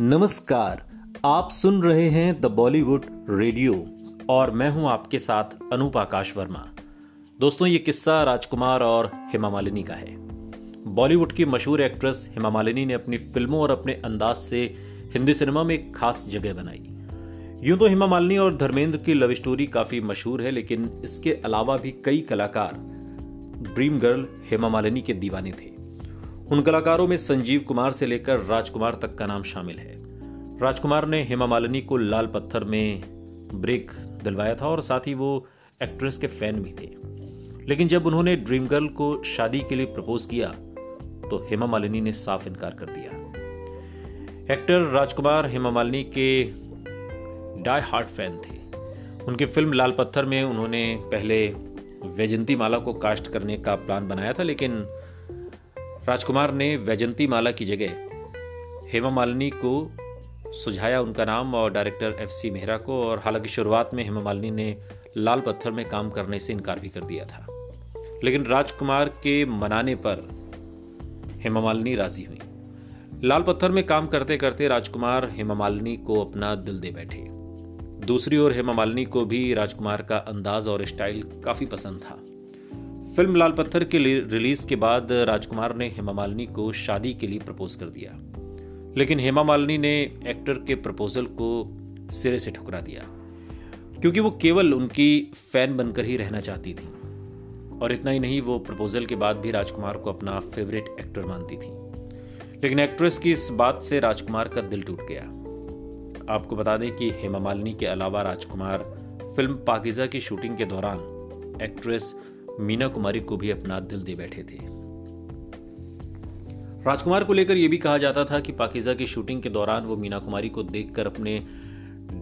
नमस्कार, आप सुन रहे हैं द बॉलीवुड रेडियो और मैं हूँ आपके साथ अनूप आकाश वर्मा। दोस्तों, ये किस्सा राजकुमार और हेमा मालिनी का है। बॉलीवुड की मशहूर एक्ट्रेस हेमा मालिनी ने अपनी फ़िल्मों और अपने अंदाज से हिंदी सिनेमा में एक खास जगह बनाई। यूँ तो हेमा मालिनी और धर्मेंद्र की लव स्टोरी काफ़ी मशहूर है, लेकिन इसके अलावा भी कई कलाकार, ड्रीम गर्ल हेमा मालिनी के दीवाने थे। उन कलाकारों में संजीव कुमार से लेकर राजकुमार तक का नाम शामिल है। राजकुमार ने हेमा मालिनी को लाल पत्थर में ब्रेक दिलवाया था और साथ ही वो एक्ट्रेस के फ़ैन भी थे। लेकिन जब उन्होंने ड्रीम गर्ल को शादी के लिए प्रपोज किया तो हेमा मालिनी ने साफ़ इनकार कर दिया। एक्टर राजकुमार हेमा मालिनी के डाई हार्ट फ़ैन थे। उनकी फ़िल्म लाल पत्थर में उन्होंने पहले वैजंती माला को कास्ट करने का प्लान बनाया था, लेकिन राजकुमार ने वैजंती माला की जगह हेमा मालिनी को सुझाया उनका नाम और डायरेक्टर एफ़ सी मेहरा को, और हालाँकि शुरुआत में हेमा मालिनी ने लाल पत्थर में काम करने से इनकार भी कर दिया था। लेकिन राजकुमार के मनाने पर हेमा मालिनी राज़ी हुई। लाल पत्थर में काम करते करते राजकुमार हेमा मालिनी को अपना दिल दे बैठे। दूसरी ओर हेमा मालिनी को भी राजकुमार का अंदाज और स्टाइल काफ़ी पसंद था। फ़िल्म लाल पत्थर के रिलीज़ के बाद राजकुमार ने हेमा मालिनी को शादी के लिए प्रपोज कर दिया। लेकिन हेमा मालिनी ने एक्टर के प्रपोजल को सिरे से ठुकरा दिया, क्योंकि वो केवल उनकी फ़ैन बनकर ही रहना चाहती थी। और इतना ही नहीं, वो प्रपोजल के बाद भी राजकुमार को अपना फेवरेट एक्टर मानती थी। लेकिन एक्ट्रेस की इस बात से राजकुमार का दिल टूट गया। आपको बता दें कि हेमा मालिनी के अलावा राजकुमार फ़िल्म पाकिजा की शूटिंग के दौरान एक्ट्रेस मीना कुमारी को भी अपना दिल दे बैठे थे। राजकुमार को लेकर यह भी कहा जाता था कि पाकिजा की शूटिंग के दौरान वो मीना कुमारी को देखकर अपने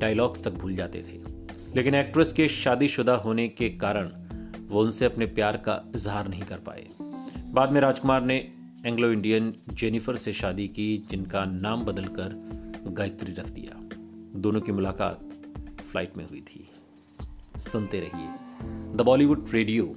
डायलॉग्स तक भूल जाते थे। लेकिन एक्ट्रेस के शादीशुदा होने के कारण वो उनसे अपने प्यार का इजहार नहीं कर पाए। बाद में राजकुमार ने एंग्लो इंडियन जेनिफर से शादी की, जिनका नाम बदलकर गायत्री रख दिया। दोनों की मुलाकात फ़्लाइट में हुई थी। सुनते रहिए। The Bollywood radio.